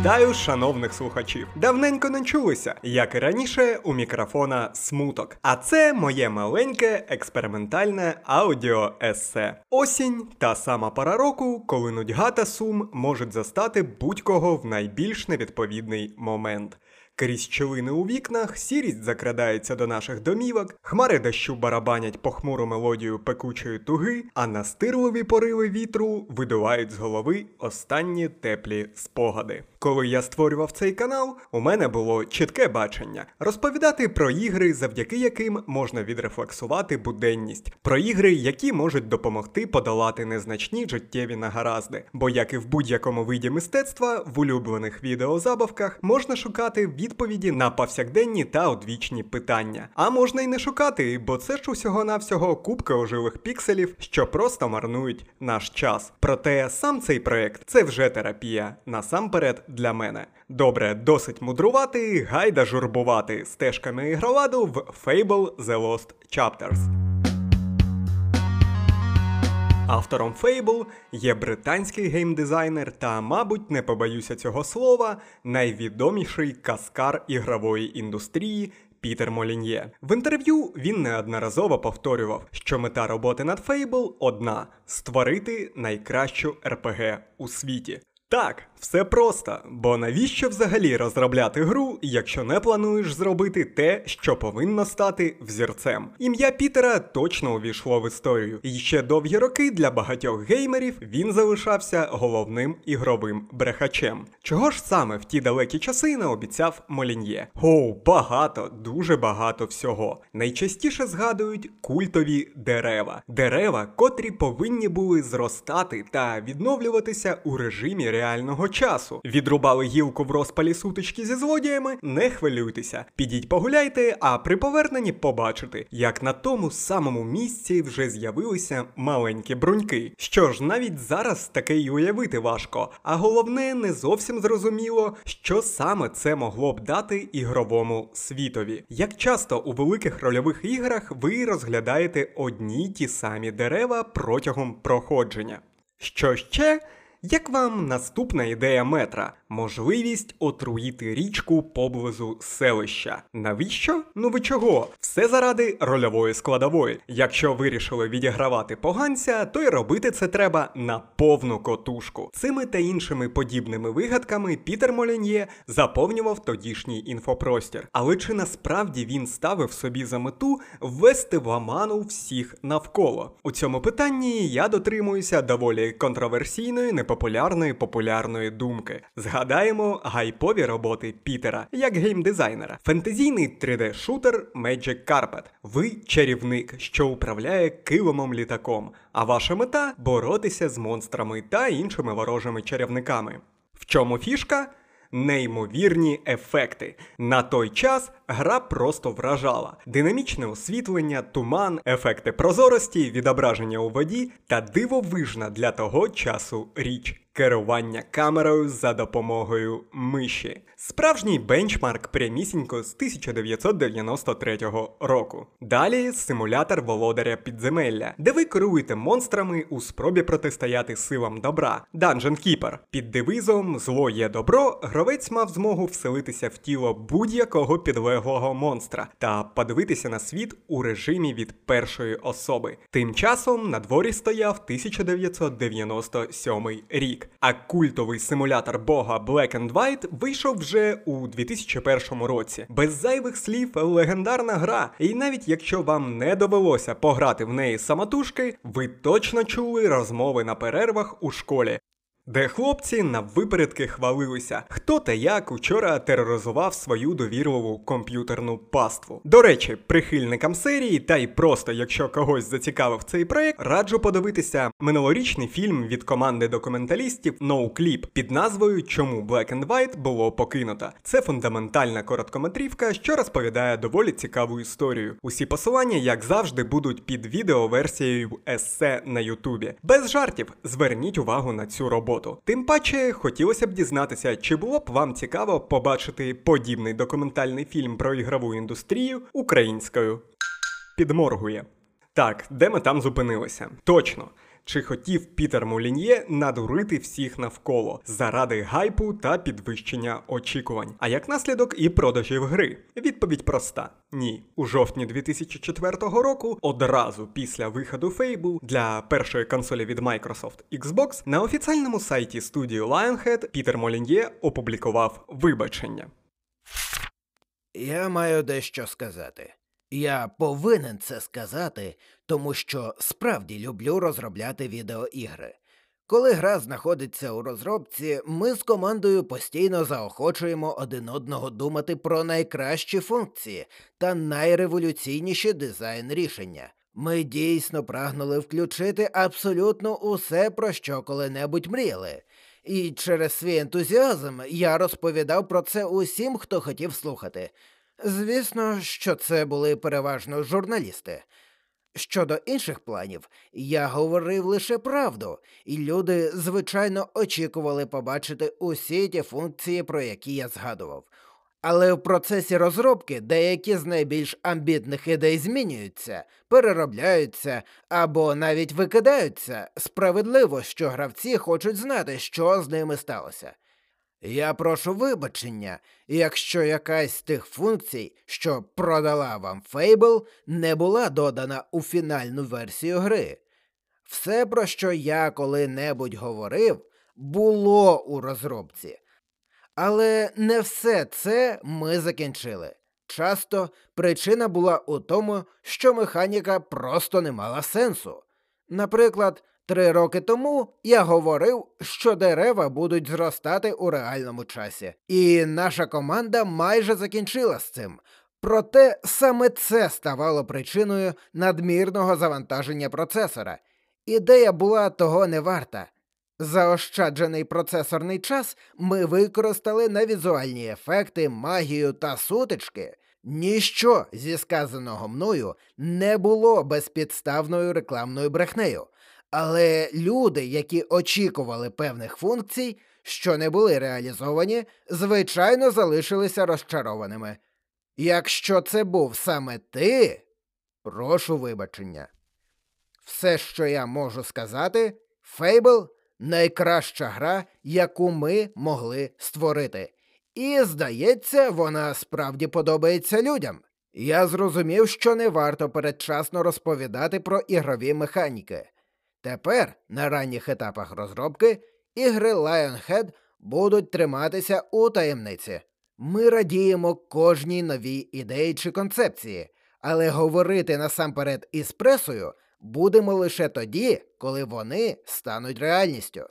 Вітаю, шановних слухачів! Давненько не чулися, як і раніше, у мікрофона смуток. А це моє маленьке експериментальне аудіо-есе. Осінь та сама пора року, коли нудьга та сум можуть застати будь-кого в найбільш невідповідний момент. Крізь щілини у вікнах, сірість закрадається до наших домівок, хмари дощу барабанять похмуру мелодію пекучої туги, а настирливі пориви вітру видувають з голови останні теплі спогади. Коли я створював цей канал, у мене було чітке бачення розповідати про ігри, завдяки яким можна відрефлексувати буденність, про ігри, які можуть допомогти подолати незначні життєві нагаразди. Бо, як і в будь-якому виді мистецтва, в улюблених відеозабавках можна шукати відповіді на повсякденні та одвічні питання. А можна й не шукати, бо це ж усього-навсього кубка оживих пікселів, що просто марнують наш час. Проте сам цей проект це вже терапія. Насамперед для мене. Добре, досить мудрувати, гайда журбувати стежками ігроладу в Fable The Lost Chapters. Автором Fable є британський геймдизайнер та, мабуть, не побоюся цього слова, найвідоміший казкар ігрової індустрії. Пітер Молін'є. В інтерв'ю він неодноразово повторював, що мета роботи над Fable одна створити найкращу РПГ у світі. Так, все просто, бо навіщо взагалі розробляти гру, якщо не плануєш зробити те, що повинно стати взірцем? Ім'я Пітера точно увійшло в історію, і ще довгі роки для багатьох геймерів він залишався головним ігровим брехачем. Чого ж саме в ті далекі часи не обіцяв Молін'є? Оу, багато, дуже багато всього. Найчастіше згадують культові дерева, дерева, котрі повинні були зростати та відновлюватися у режимі реального часу. Відрубали гілку в розпалі сутички зі злодіями, не хвилюйтеся. Підіть погуляйте, а при поверненні побачите, як на тому самому місці вже з'явилися маленькі бруньки. Що ж, навіть зараз таке й уявити важко, а головне, не зовсім зрозуміло, що саме це могло б дати ігровому світові. Як часто у великих рольових іграх ви розглядаєте одні й ті самі дерева протягом проходження. Що ще? Як вам наступна ідея метра? Можливість отруїти річку поблизу селища. Навіщо? Ну ви чого? Все заради рольової складової. Якщо вирішили відігравати поганця, то й робити це треба на повну котушку. Цими та іншими подібними вигадками Пітер Молін'є заповнював тодішній інфопростір. Але чи насправді він ставив собі за мету ввести в оману всіх навколо? У цьому питанні я дотримуюся доволі контроверсійної, непопулярної популярної думки. Згадаємо гайпові роботи Пітера як геймдизайнера. Фентезійний 3D-шутер Magic Carpet. Ви чарівник, що управляє килимом літаком, а ваша мета боротися з монстрами та іншими ворожими чарівниками. В чому фішка? Неймовірні ефекти. На той час гра просто вражала: динамічне освітлення, туман, ефекти прозорості, відображення у воді та дивовижна для того часу річ. Керування камерою за допомогою миші. Справжній бенчмарк прямісінько з 1993 року. Далі симулятор володаря підземелля, де ви керуєте монстрами у спробі протистояти силам добра. Dungeon Keeper. Під девизом Зло є добро, гравець мав змогу вселитися в тіло будь-якого підлеглого монстра та подивитися на світ у режимі від першої особи. Тим часом на дворі стояв 1997 рік. А культовий симулятор бога Black and White вийшов вже у 2001 році. Без зайвих слів легендарна гра. І навіть якщо вам не довелося пограти в неї самотужки, ви точно чули розмови на перервах у школі. Де хлопці на випередки хвалилися, хто та як учора тероризував свою довірливу комп'ютерну паству. До речі, прихильникам серії, та й просто якщо когось зацікавив цей проект, раджу подивитися минулорічний фільм від команди документалістів No Clip під назвою Чому Black and White було покинуто. Це фундаментальна короткометрівка, що розповідає доволі цікаву історію. Усі посилання, як завжди, будуть під відеоверсією есе на Ютубі. Без жартів, зверніть увагу на цю роботу роботу. Тим паче хотілося б дізнатися, чи було б вам цікаво побачити подібний документальний фільм про ігрову індустрію українською. Підморгує. Так, де ми там зупинилися? Точно. Чи хотів Пітер Молін'є надурити всіх навколо заради гайпу та підвищення очікувань? А як наслідок і продажів гри? Відповідь проста: ні. У жовтні 2004 року, одразу після виходу Fable для першої консолі від Microsoft Xbox, на офіціальному сайті студії Lionhead Пітер Молін'є опублікував вибачення. Я маю дещо сказати. Я повинен це сказати, тому що справді люблю розробляти відеоігри. Коли гра знаходиться у розробці, ми з командою постійно заохочуємо один одного думати про найкращі функції та найреволюційніші дизайн рішення. Ми дійсно прагнули включити абсолютно усе, про що коли-небудь мріяли. І через свій ентузіазм я розповідав про це усім, хто хотів слухати. Звісно, що це були переважно журналісти. Щодо інших планів, я говорив лише правду, і люди, звичайно, очікували побачити усі ті функції, про які я згадував. Але в процесі розробки деякі з найбільш амбітних ідей змінюються, переробляються або навіть викидаються. Справедливо, що гравці хочуть знати, що з ними сталося. Я прошу вибачення, якщо якась з тих функцій, що продала вам Fable, не була додана у фінальну версію гри. Все, про що я коли-небудь говорив, було у розробці. Але не все це ми закінчили. Часто причина була у тому, що механіка просто не мала сенсу. Наприклад, Три роки тому я говорив, що дерева будуть зростати у реальному часі, і наша команда майже закінчила з цим. Проте саме це ставало причиною надмірного завантаження процесора. Ідея була того не варта. Заощаджений процесорний час ми використали на візуальні ефекти, магію та сутички. Ніщо зі сказаного мною не було безпідставною рекламною брехнею. Але люди, які очікували певних функцій, що не були реалізовані, звичайно залишилися розчарованими. Якщо це був саме ти, прошу вибачення. Все, що я можу сказати, Фейбл найкраща гра, яку ми могли створити. І, здається, вона справді подобається людям. Я зрозумів, що не варто передчасно розповідати про ігрові механіки. Тепер, на ранніх етапах розробки, ігри Lionhead будуть триматися у таємниці. Ми радіємо кожній новій ідеї чи концепції, але говорити насамперед із пресою будемо лише тоді, коли вони стануть реальністю.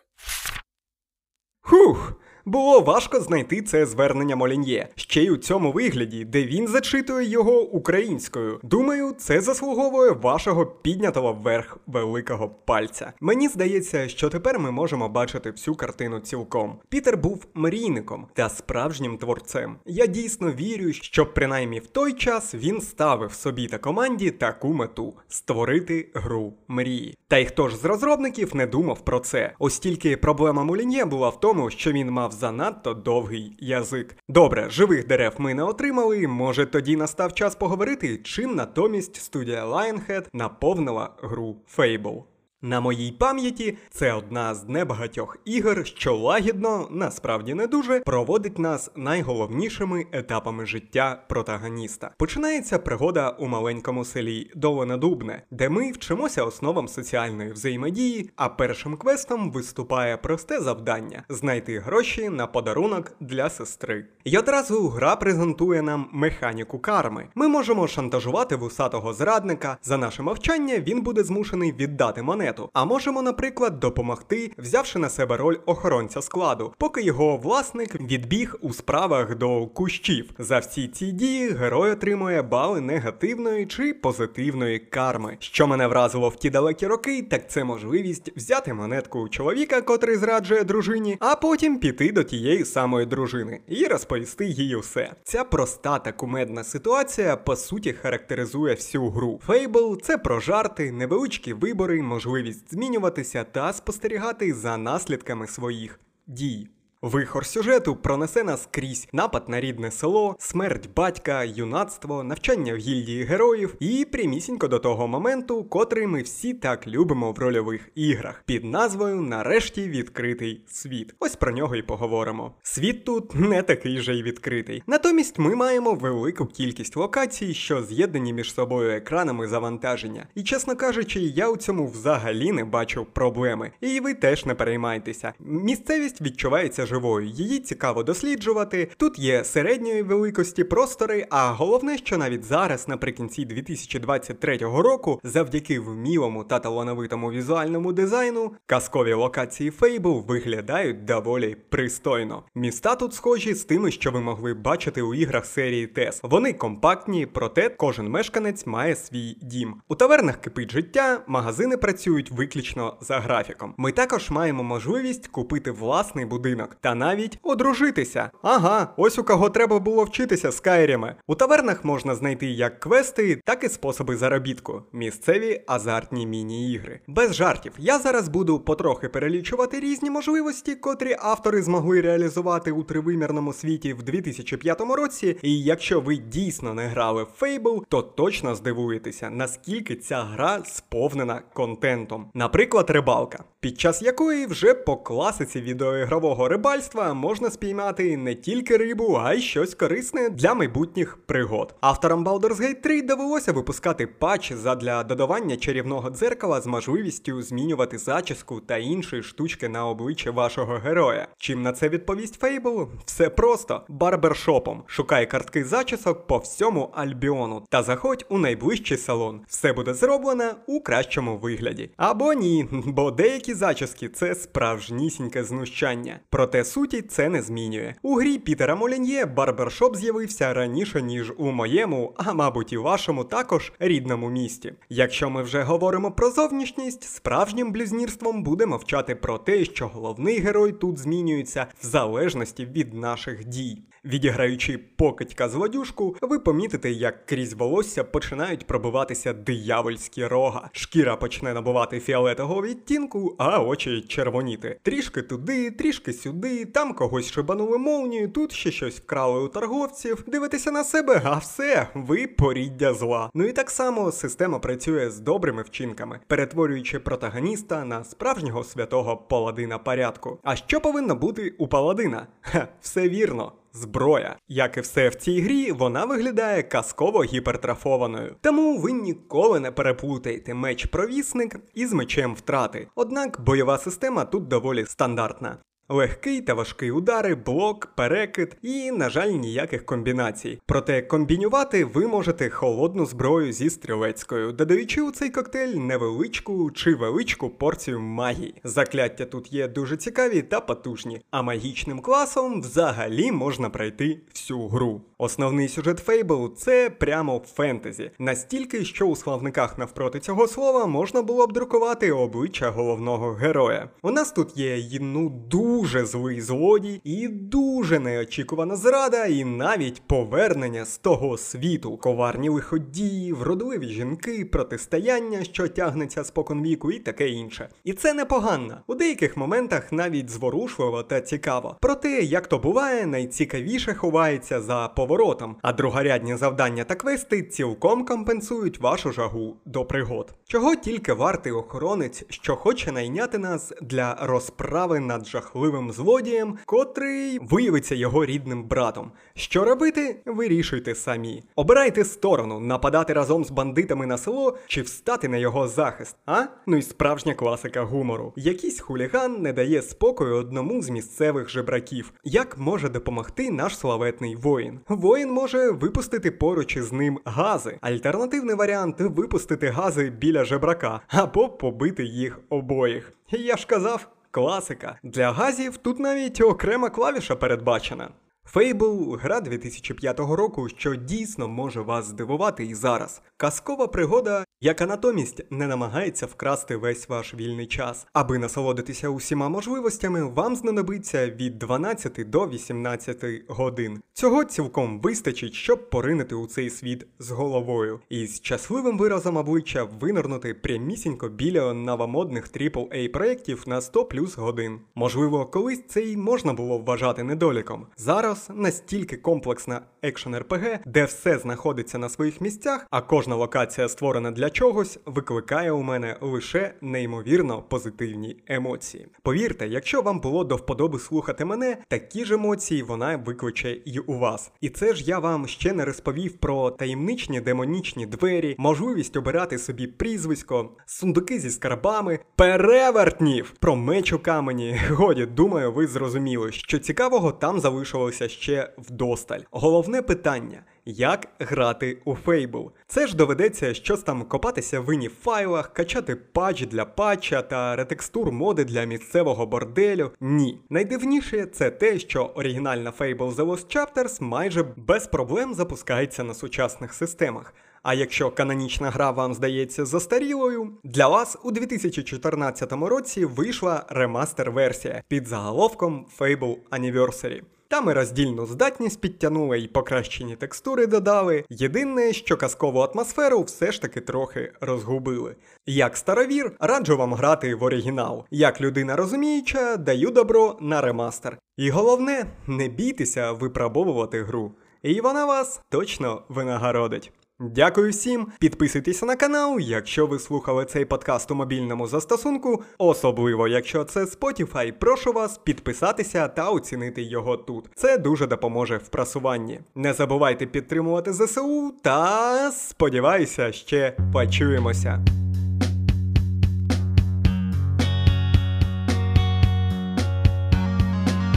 Хух! Було важко знайти це звернення Молін'є, ще й у цьому вигляді, де він зачитує його українською. Думаю, це заслуговує вашого піднятого вверх великого пальця. Мені здається, що тепер ми можемо бачити всю картину цілком. Пітер був мрійником та справжнім творцем. Я дійсно вірю, що принаймні в той час він ставив собі та команді таку мету створити гру мрії. Та й хто ж з розробників не думав про це? Ось тільки проблема Молін'є була в тому, що він мав занадто довгий язик. Добре, живих дерев ми не отримали. Може тоді настав час поговорити, чим натомість студія Lionhead наповнила гру Fable. На моїй пам'яті це одна з небагатьох ігор, що лагідно, насправді не дуже, проводить нас найголовнішими етапами життя протагоніста. Починається пригода у маленькому селі Долонедубне, де ми вчимося основам соціальної взаємодії, а першим квестом виступає просте завдання знайти гроші на подарунок для сестри. І одразу гра презентує нам механіку карми. Ми можемо шантажувати вусатого зрадника. За наше мовчання він буде змушений віддати монету планету. А можемо, наприклад, допомогти, взявши на себе роль охоронця складу, поки його власник відбіг у справах до кущів. За всі ці дії герой отримує бали негативної чи позитивної карми. Що мене вразило в ті далекі роки, так це можливість взяти монетку у чоловіка, котрий зраджує дружині, а потім піти до тієї самої дружини і розповісти їй усе. Ця проста та кумедна ситуація по суті характеризує всю гру. Фейбл це про жарти, невеличкі вибори, можливі можливість змінюватися та спостерігати за наслідками своїх дій. Вихор сюжету пронесе нас крізь напад на рідне село, смерть батька, юнацтво, навчання в гільдії героїв і прямісінько до того моменту, котрий ми всі так любимо в рольових іграх, під назвою Нарешті відкритий світ. Ось про нього і поговоримо. Світ тут не такий же й відкритий. Натомість ми маємо велику кількість локацій, що з'єднані між собою екранами завантаження. І чесно кажучи, я у цьому взагалі не бачу проблеми. І ви теж не переймайтеся. Місцевість відчувається живою, її цікаво досліджувати. Тут є середньої великості простори, а головне, що навіть зараз, наприкінці 2023 року, завдяки вмілому та талановитому візуальному дизайну, казкові локації Fable виглядають доволі пристойно. Міста тут схожі з тими, що ви могли бачити у іграх серії TES. Вони компактні, проте кожен мешканець має свій дім. У тавернах кипить життя, магазини працюють виключно за графіком. Ми також маємо можливість купити власний будинок та навіть одружитися. Ага, ось у кого треба було вчитися Скайріме. У тавернах можна знайти як квести, так і способи заробітку. Місцеві азартні міні-ігри. Без жартів, я зараз буду потрохи перелічувати різні можливості, котрі автори змогли реалізувати у тривимірному світі в 2005 році. І якщо ви дійсно не грали в Fable, то точно здивуєтеся, наскільки ця гра сповнена контентом. Наприклад, рибалка, під час якої вже по класиці відеоігрового рибальства можна спіймати не тільки рибу, а й щось корисне для майбутніх пригод. Авторам Baldur's Gate 3 довелося випускати патч задля додавання чарівного дзеркала з можливістю змінювати зачіску та інші штучки на обличчя вашого героя. Чим на це відповість Fable? Все просто барбершопом. Шукай картки зачісок по всьому Альбіону та заходь у найближчий салон. Все буде зроблено у кращому вигляді. Або ні, бо деякі зачіски це справжнісіньке знущання. Проте суті це не змінює. У грі Пітера Молін'є барбершоп з'явився раніше, ніж у моєму, а мабуть і вашому також рідному місті. Якщо ми вже говоримо про зовнішність, справжнім блюзнірством буде мовчати про те, що головний герой тут змінюється в залежності від наших дій. Відіграючи покидька злодюшку, ви помітите, як крізь волосся починають пробиватися диявольські рога. Шкіра почне набувати фіолетового відтінку, а очі червоніти. Трішки туди, трішки сюди, там когось шибанули молнію, тут ще щось вкрали у торговців. Дивитеся на себе, а все, ви поріддя зла. Ну і так само система працює з добрими вчинками, перетворюючи протагоніста на справжнього святого паладина порядку. А що повинно бути у паладина? Ха, все вірно. Зброя, як і все в цій грі, вона виглядає казково гіпертрафованою. Тому ви ніколи не переплутаєте меч-провісник із мечем втрати. Однак бойова система тут доволі стандартна. Легкий та важкий удари, блок, перекид і, на жаль, ніяких комбінацій. Проте комбінювати ви можете холодну зброю зі стрілецькою, додаючи у цей коктейль невеличку чи величку порцію магії. Закляття тут є дуже цікаві та потужні, а магічним класом взагалі можна пройти всю гру. Основний сюжет Fable – це прямо фентезі, настільки, що у словниках навпроти цього слова можна було б друкувати обличчя головного героя. У нас тут є ну дуже злий злодій і дуже неочікувана зрада, і навіть повернення з того світу, коварні лиходії, вродливі жінки, протистояння, що тягнеться споконвіку, і таке інше. І це непогано. У деяких моментах навіть зворушливо та цікаво. Проте, як то буває, найцікавіше ховається за поворотом, а другорядні завдання та квести цілком компенсують вашу жагу до пригод. Чого тільки вартий охоронець, що хоче найняти нас для розправи над жахливим злодієм, котрий виявиться його рідним братом. Що робити, вирішуйте самі. Обирайте сторону, нападати разом з бандитами на село чи встати на його захист. А? Ну і справжня класика гумору. Якийсь хуліган не дає спокою одному з місцевих жебраків. Як може допомогти наш славетний воїн? Воїн може випустити поруч із ним гази. Альтернативний варіант випустити гази біля жебрака або побити їх обоїх. Я ж казав. Класика. Для газів тут навіть окрема клавіша передбачена. Fable – гра 2005 року, що дійсно може вас здивувати і зараз. Казкова пригода, яка натомість не намагається вкрасти весь ваш вільний час. Аби насолодитися усіма можливостями, вам знадобиться від 12 до 18 годин. Цього цілком вистачить, щоб поринити у цей світ з головою і з щасливим виразом обличчя винирнути прямісінько біля новомодних AAA проєктів на 100 плюс годин. Можливо, колись це й можна було вважати недоліком. Зараз настільки комплексна екшен РПГ, де все знаходиться на своїх місцях, а кожна локація створена для чогось, викликає у мене лише неймовірно позитивні емоції. Повірте, якщо вам було до вподоби слухати мене, такі ж емоції вона викличе і у вас. І це ж я вам ще не розповів про таємничні демонічні двері, можливість обирати собі прізвисько, сундуки зі скарбами, перевертнів про меч у камені. Годі, думаю, ви зрозуміли, що цікавого там залишилося ще вдосталь. Головне питання. Як грати у Fable? Це ж доведеться щось там копатися в іні файлах, качати патч для патча та ретекстур моди для місцевого борделю. Ні. Найдивніше це те, що оригінальна Fable The Lost Chapters майже без проблем запускається на сучасних системах. А якщо канонічна гра вам здається застарілою, для вас у 2014 році вийшла ремастер-версія під заголовком Fable Anniversary. Там і роздільну здатність підтягнули і покращені текстури додали. Єдине, що казкову атмосферу все ж таки трохи розгубили. Як старовір, раджу вам грати в оригінал. Як людина розуміюча, даю добро на ремастер. І головне, не бійтеся випробовувати гру. І вона вас точно винагородить. Дякую всім, підписуйтеся на канал, якщо ви слухали цей подкаст у мобільному застосунку, особливо якщо це Spotify, прошу вас підписатися та оцінити його тут. Це дуже допоможе в просуванні. Не забувайте підтримувати ЗСУ та сподіваюся, ще почуємося.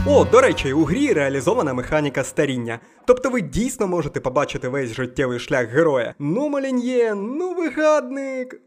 О, до речі, у грі реалізована механіка старіння. Тобто ви дійсно можете побачити весь життєвий шлях героя. Ну, Малін'є, ну вигадник.